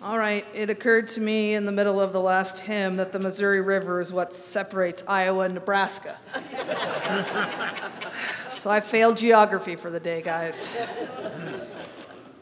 All right, it occurred to me in the middle of the last hymn that the Missouri River is what separates Iowa and Nebraska. so I failed geography for the day, guys.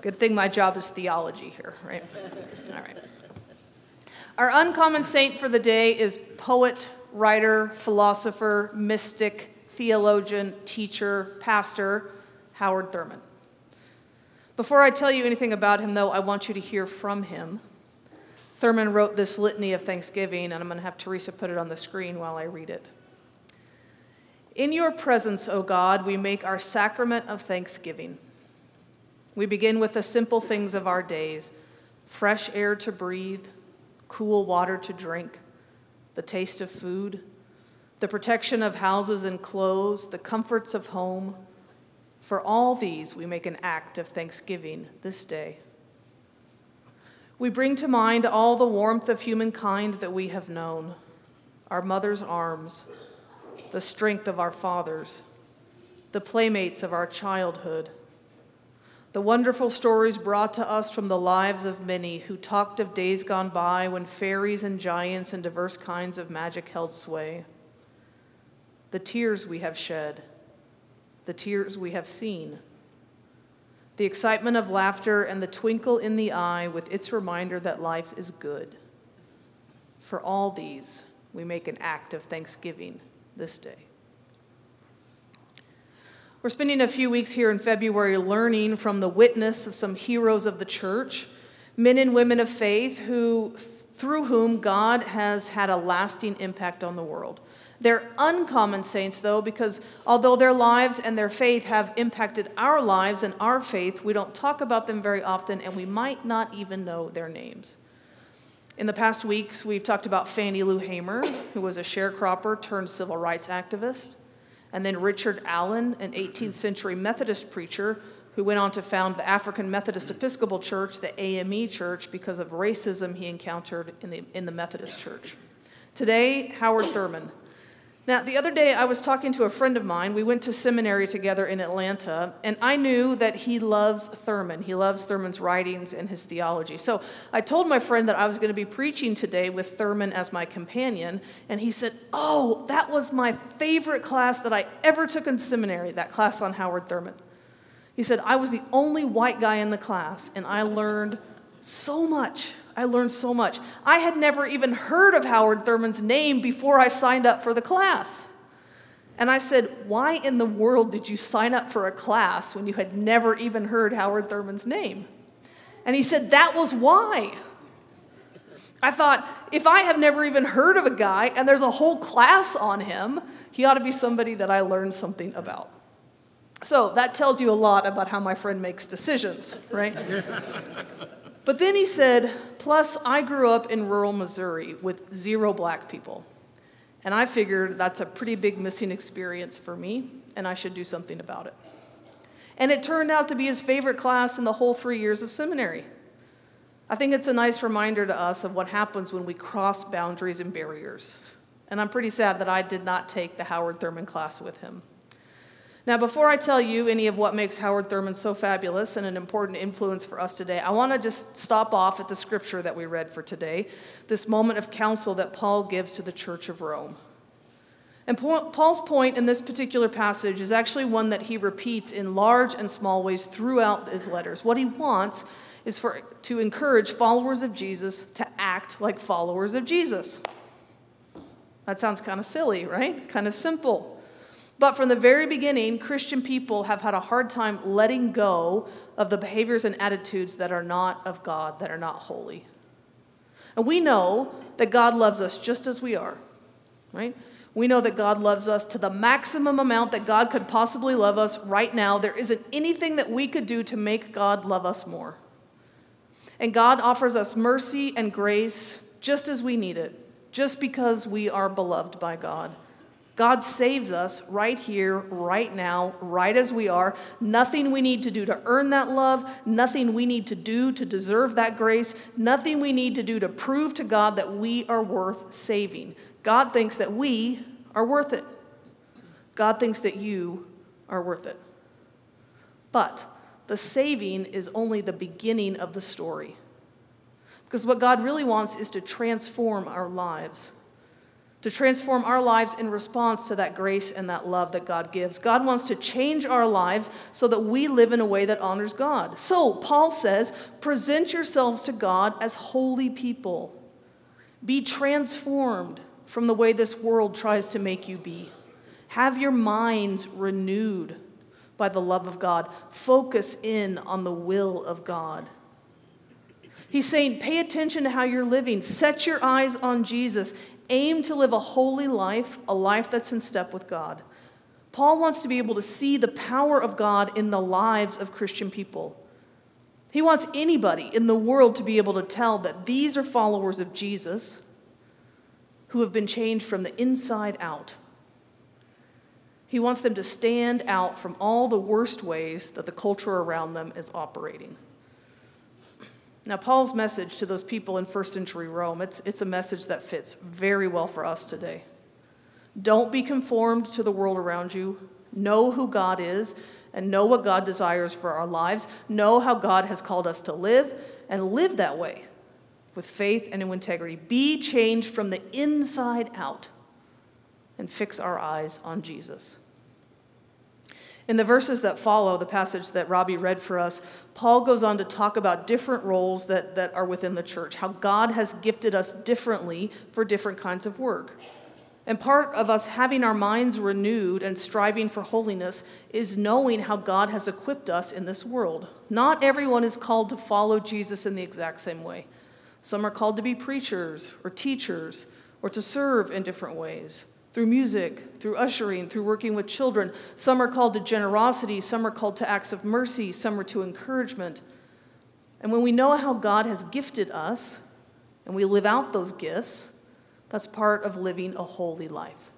Good thing my job is theology here, right? All right. Our uncommon saint for the day is poet, writer, philosopher, mystic, theologian, teacher, pastor, Howard Thurman. Before I tell you anything about him, though, I want you to hear from him. Thurman wrote this litany of thanksgiving, and I'm going to have Teresa put it on the screen while I read it. In your presence, O God, we make our sacrament of thanksgiving. We begin with the simple things of our days fresh air to breathe, cool water to drink, the taste of food, the protection of houses and clothes, the comforts of home. For all these, we make an act of thanksgiving this day. We bring to mind all the warmth of humankind that we have known our mother's arms, the strength of our fathers, the playmates of our childhood the wonderful stories brought to us from the lives of many who talked of days gone by when fairies and giants and diverse kinds of magic held sway. The tears we have shed, the tears we have seen, the excitement of laughter and the twinkle in the eye with its reminder that life is good. For all these, we make an act of thanksgiving this day. We're spending a few weeks here in February learning from the witness of some heroes of the church, men and women of faith who through whom God has had a lasting impact on the world. They're uncommon saints, though, because although their lives and their faith have impacted our lives and our faith, we don't talk about them very often, and we might not even know their names. In the past weeks, we've talked about Fannie Lou Hamer, who was a sharecropper turned civil rights activist and then Richard Allen, an 18th century Methodist preacher who went on to found the African Methodist Episcopal Church, the AME Church, because of racism he encountered in the, in the Methodist Church. Today, Howard Thurman, now, the other day I was talking to a friend of mine. We went to seminary together in Atlanta, and I knew that he loves Thurman. He loves Thurman's writings and his theology. So I told my friend that I was going to be preaching today with Thurman as my companion, and he said, Oh, that was my favorite class that I ever took in seminary, that class on Howard Thurman. He said, I was the only white guy in the class, and I learned so much. I learned so much. I had never even heard of Howard Thurman's name before I signed up for the class. And I said, Why in the world did you sign up for a class when you had never even heard Howard Thurman's name? And he said, That was why. I thought, if I have never even heard of a guy and there's a whole class on him, he ought to be somebody that I learned something about. So that tells you a lot about how my friend makes decisions, right? But then he said, plus, I grew up in rural Missouri with zero black people. And I figured that's a pretty big missing experience for me, and I should do something about it. And it turned out to be his favorite class in the whole three years of seminary. I think it's a nice reminder to us of what happens when we cross boundaries and barriers. And I'm pretty sad that I did not take the Howard Thurman class with him. Now, before I tell you any of what makes Howard Thurman so fabulous and an important influence for us today, I want to just stop off at the scripture that we read for today, this moment of counsel that Paul gives to the church of Rome. And Paul's point in this particular passage is actually one that he repeats in large and small ways throughout his letters. What he wants is for to encourage followers of Jesus to act like followers of Jesus. That sounds kind of silly, right? Kind of simple. But from the very beginning, Christian people have had a hard time letting go of the behaviors and attitudes that are not of God, that are not holy. And we know that God loves us just as we are, right? We know that God loves us to the maximum amount that God could possibly love us right now. There isn't anything that we could do to make God love us more. And God offers us mercy and grace just as we need it, just because we are beloved by God. God saves us right here, right now, right as we are. Nothing we need to do to earn that love, nothing we need to do to deserve that grace, nothing we need to do to prove to God that we are worth saving. God thinks that we are worth it. God thinks that you are worth it. But the saving is only the beginning of the story. Because what God really wants is to transform our lives, to transform our lives in response to that grace and that love that God gives. God wants to change our lives so that we live in a way that honors God. So, Paul says, present yourselves to God as holy people. Be transformed from the way this world tries to make you be. Have your minds renewed by the love of God. Focus in on the will of God. He's saying, pay attention to how you're living. Set your eyes on Jesus. Aim to live a holy life, a life that's in step with God. Paul wants to be able to see the power of God in the lives of Christian people. He wants anybody in the world to be able to tell that these are followers of Jesus who have been changed from the inside out. He wants them to stand out from all the worst ways that the culture around them is operating. Now, Paul's message to those people in first century Rome, it's, it's a message that fits very well for us today. Don't be conformed to the world around you. Know who God is and know what God desires for our lives. Know how God has called us to live and live that way with faith and in integrity. Be changed from the inside out and fix our eyes on Jesus. In the verses that follow, the passage that Robbie read for us, Paul goes on to talk about different roles that, that are within the church, how God has gifted us differently for different kinds of work. And part of us having our minds renewed and striving for holiness is knowing how God has equipped us in this world. Not everyone is called to follow Jesus in the exact same way. Some are called to be preachers or teachers or to serve in different ways through music, through ushering, through working with children. Some are called to generosity, some are called to acts of mercy, some are to encouragement. And when we know how God has gifted us and we live out those gifts, that's part of living a holy life.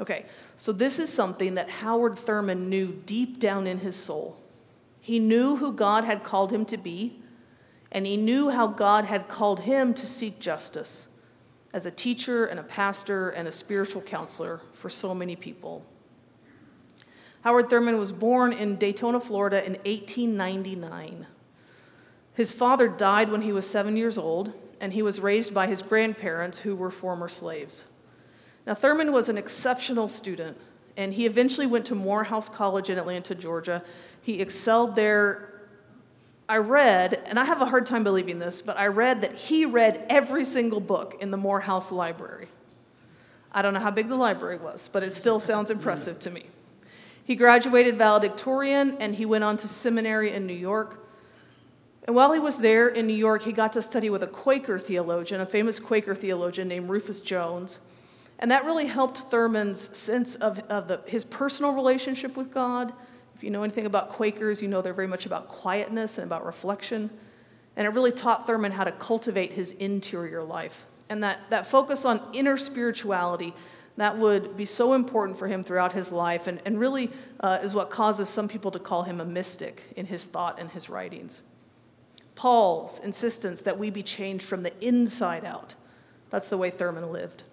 Okay, so this is something that Howard Thurman knew deep down in his soul. He knew who God had called him to be, and he knew how God had called him to seek justice as a teacher and a pastor and a spiritual counselor for so many people. Howard Thurman was born in Daytona, Florida in 1899. His father died when he was seven years old, and he was raised by his grandparents, who were former slaves. Now, Thurman was an exceptional student, and he eventually went to Morehouse College in Atlanta, Georgia. He excelled there I read, and I have a hard time believing this, but I read that he read every single book in the Morehouse Library. I don't know how big the library was, but it still sounds impressive to me. He graduated valedictorian and he went on to seminary in New York. And while he was there in New York, he got to study with a Quaker theologian, a famous Quaker theologian named Rufus Jones. And that really helped Thurman's sense of, of the, his personal relationship with God if you know anything about Quakers, you know they're very much about quietness and about reflection. And it really taught Thurman how to cultivate his interior life. And that, that focus on inner spirituality, that would be so important for him throughout his life, and, and really uh, is what causes some people to call him a mystic in his thought and his writings. Paul's insistence that we be changed from the inside out. That's the way Thurman lived.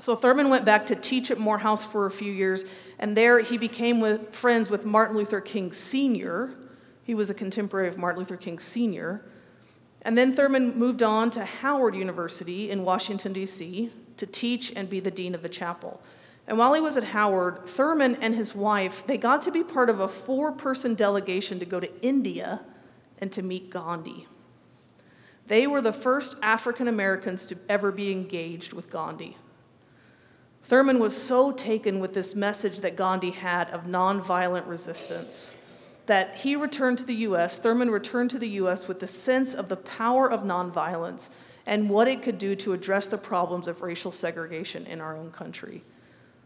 So Thurman went back to teach at Morehouse for a few years, and there he became with, friends with Martin Luther King Sr. He was a contemporary of Martin Luther King Sr. And then Thurman moved on to Howard University in Washington, D.C., to teach and be the dean of the chapel. And while he was at Howard, Thurman and his wife, they got to be part of a four-person delegation to go to India and to meet Gandhi. They were the first African Americans to ever be engaged with Gandhi. Thurman was so taken with this message that Gandhi had of nonviolent resistance that he returned to the US, Thurman returned to the US with the sense of the power of nonviolence and what it could do to address the problems of racial segregation in our own country.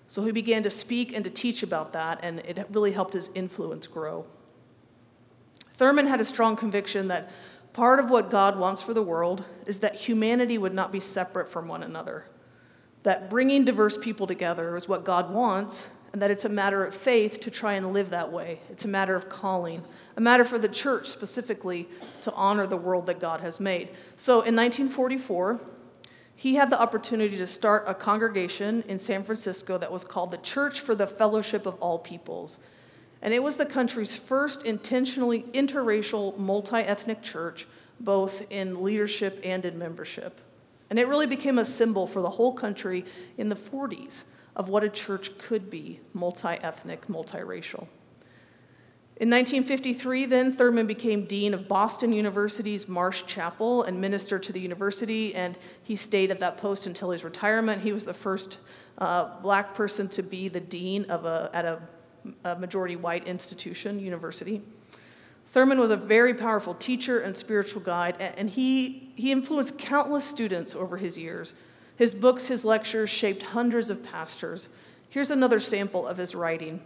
So he began to speak and to teach about that, and it really helped his influence grow. Thurman had a strong conviction that part of what God wants for the world is that humanity would not be separate from one another that bringing diverse people together is what God wants, and that it's a matter of faith to try and live that way. It's a matter of calling, a matter for the church specifically to honor the world that God has made. So in 1944, he had the opportunity to start a congregation in San Francisco that was called the Church for the Fellowship of All Peoples. And it was the country's first intentionally interracial, multi ethnic church both in leadership and in membership. And it really became a symbol for the whole country in the 40s of what a church could be multi ethnic, multiracial. In 1953, then, Thurman became dean of Boston University's Marsh Chapel and minister to the university, and he stayed at that post until his retirement. He was the first uh, black person to be the dean of a, at a, a majority white institution, university. Thurman was a very powerful teacher and spiritual guide, and he, he influenced countless students over his years. His books, his lectures shaped hundreds of pastors. Here's another sample of his writing.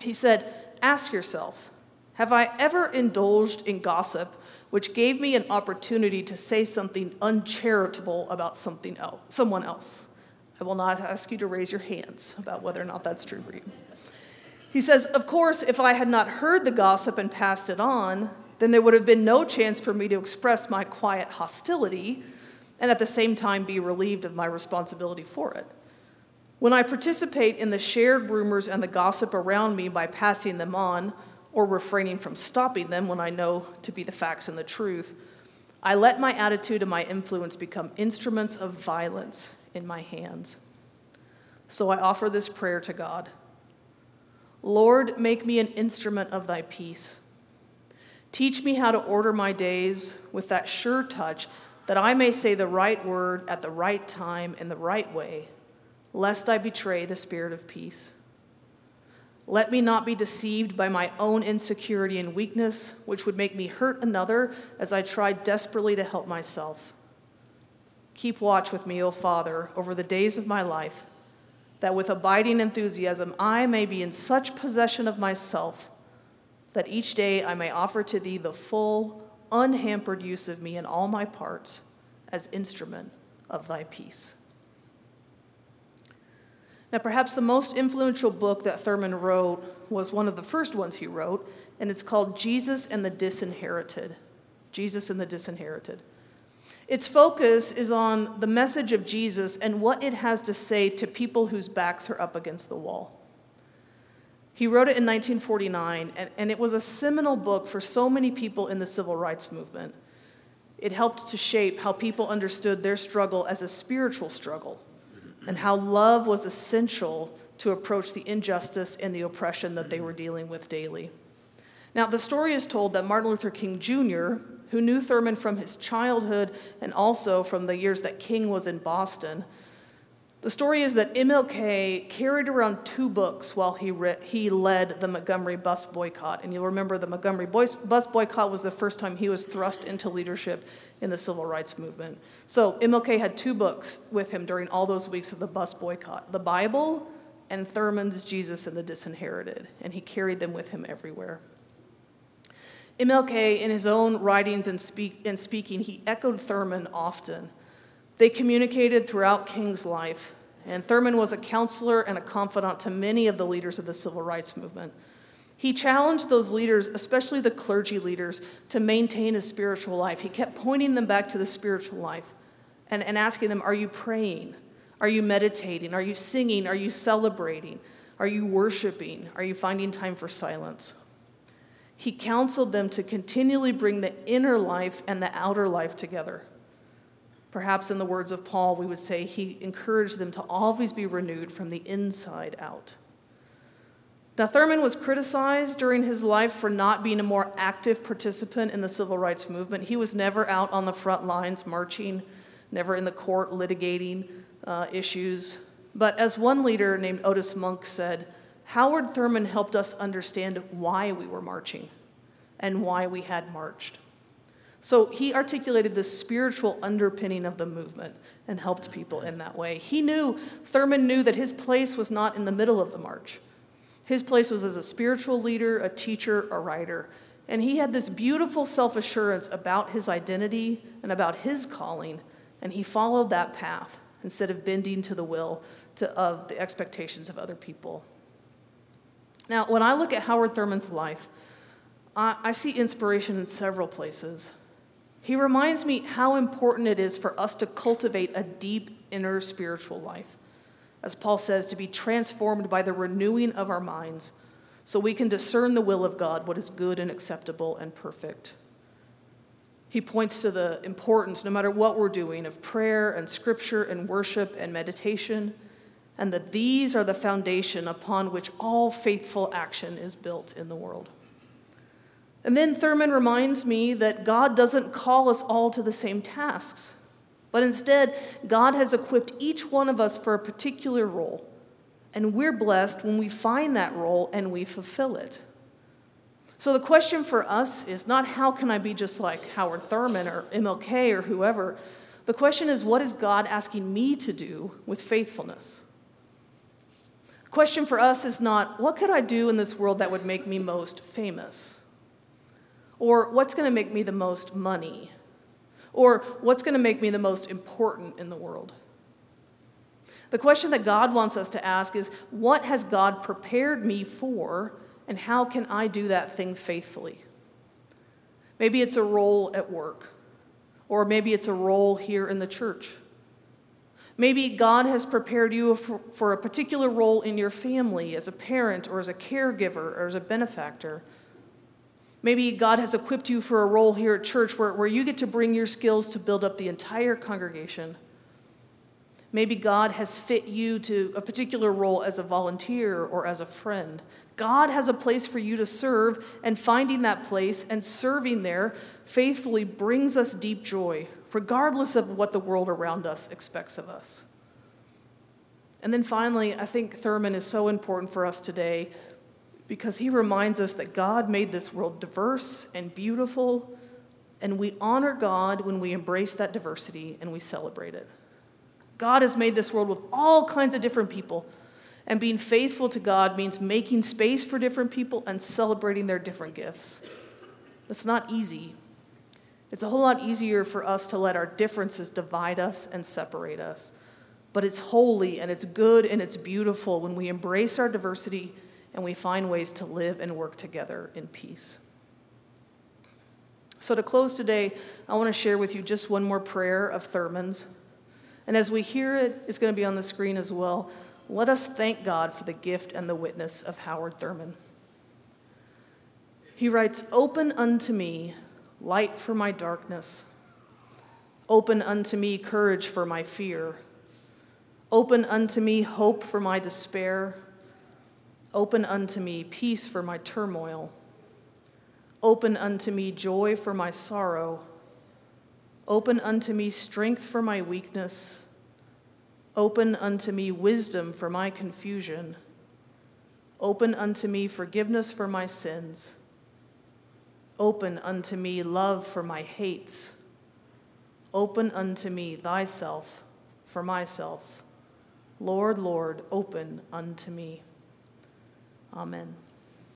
He said, Ask yourself, have I ever indulged in gossip which gave me an opportunity to say something uncharitable about something else, someone else? I will not ask you to raise your hands about whether or not that's true for you. He says, Of course, if I had not heard the gossip and passed it on, then there would have been no chance for me to express my quiet hostility and at the same time be relieved of my responsibility for it. When I participate in the shared rumors and the gossip around me by passing them on or refraining from stopping them when I know to be the facts and the truth, I let my attitude and my influence become instruments of violence in my hands. So I offer this prayer to God Lord, make me an instrument of thy peace. Teach me how to order my days with that sure touch that I may say the right word at the right time in the right way lest I betray the spirit of peace. Let me not be deceived by my own insecurity and weakness, which would make me hurt another as I try desperately to help myself. Keep watch with me, O Father, over the days of my life, that with abiding enthusiasm I may be in such possession of myself that each day I may offer to Thee the full, unhampered use of me in all my parts as instrument of Thy peace. Now, perhaps the most influential book that Thurman wrote was one of the first ones he wrote, and it's called Jesus and the Disinherited. Jesus and the Disinherited. Its focus is on the message of Jesus and what it has to say to people whose backs are up against the wall. He wrote it in 1949, and, and it was a seminal book for so many people in the civil rights movement. It helped to shape how people understood their struggle as a spiritual struggle and how love was essential to approach the injustice and the oppression that they were dealing with daily. Now, the story is told that Martin Luther King Jr., who knew Thurman from his childhood and also from the years that King was in Boston, the story is that MLK carried around two books while he, he led the Montgomery bus boycott. And you'll remember the Montgomery bus boycott was the first time he was thrust into leadership in the civil rights movement. So MLK had two books with him during all those weeks of the bus boycott the Bible and Thurman's Jesus and the Disinherited. And he carried them with him everywhere. MLK, in his own writings and, speak, and speaking, he echoed Thurman often. They communicated throughout King's life, and Thurman was a counselor and a confidant to many of the leaders of the civil rights movement. He challenged those leaders, especially the clergy leaders, to maintain a spiritual life. He kept pointing them back to the spiritual life and, and asking them, Are you praying? Are you meditating? Are you singing? Are you celebrating? Are you worshiping? Are you finding time for silence? He counseled them to continually bring the inner life and the outer life together. Perhaps, in the words of Paul, we would say he encouraged them to always be renewed from the inside out. Now, Thurman was criticized during his life for not being a more active participant in the civil rights movement. He was never out on the front lines marching, never in the court litigating uh, issues. But as one leader named Otis Monk said, Howard Thurman helped us understand why we were marching and why we had marched. So he articulated the spiritual underpinning of the movement and helped people in that way. He knew, Thurman knew that his place was not in the middle of the march. His place was as a spiritual leader, a teacher, a writer. And he had this beautiful self assurance about his identity and about his calling, and he followed that path instead of bending to the will to, of the expectations of other people. Now, when I look at Howard Thurman's life, I, I see inspiration in several places. He reminds me how important it is for us to cultivate a deep inner spiritual life. As Paul says, to be transformed by the renewing of our minds so we can discern the will of God, what is good and acceptable and perfect. He points to the importance, no matter what we're doing, of prayer and scripture and worship and meditation, and that these are the foundation upon which all faithful action is built in the world. And then Thurman reminds me that God doesn't call us all to the same tasks, but instead, God has equipped each one of us for a particular role. And we're blessed when we find that role and we fulfill it. So the question for us is not how can I be just like Howard Thurman or MLK or whoever. The question is what is God asking me to do with faithfulness? The question for us is not what could I do in this world that would make me most famous? Or what's going to make me the most money? Or what's going to make me the most important in the world? The question that God wants us to ask is what has God prepared me for, and how can I do that thing faithfully? Maybe it's a role at work, or maybe it's a role here in the church. Maybe God has prepared you for, for, a particular role in your family as a parent or as a caregiver or as a benefactor. Maybe God has equipped you for a role here at church where, where you get to bring your skills to build up the entire congregation. Maybe God has fit you to a particular role as a volunteer or as a friend. God has a place for you to serve, and finding that place and serving there faithfully brings us deep joy, regardless of what the world around us expects of us. And then finally, I think Thurman is so important for us today because he reminds us that God made this world diverse and beautiful, and we honor God when we embrace that diversity and we celebrate it. God has made this world with all kinds of different people. And being faithful to God means making space for different people and celebrating their different gifts. That's not easy. It's a whole lot easier for us to let our differences divide us and separate us. But it's holy and it's good and it's beautiful when we embrace our diversity and we find ways to live and work together in peace. So, to close today, I want to share with you just one more prayer of Thurman's. And as we hear it, it's going to be on the screen as well. Let us thank God for the gift and the witness of Howard Thurman. He writes, Open unto me light for my darkness. Open unto me courage for my fear. Open unto me hope for my despair. Open unto me peace for my turmoil. Open unto me joy for my sorrow. Open unto me strength for my weakness. Open unto me wisdom for my confusion. Open unto me forgiveness for my sins. Open unto me love for my hates. Open unto me thyself for myself. Lord, Lord, open unto me. Amen.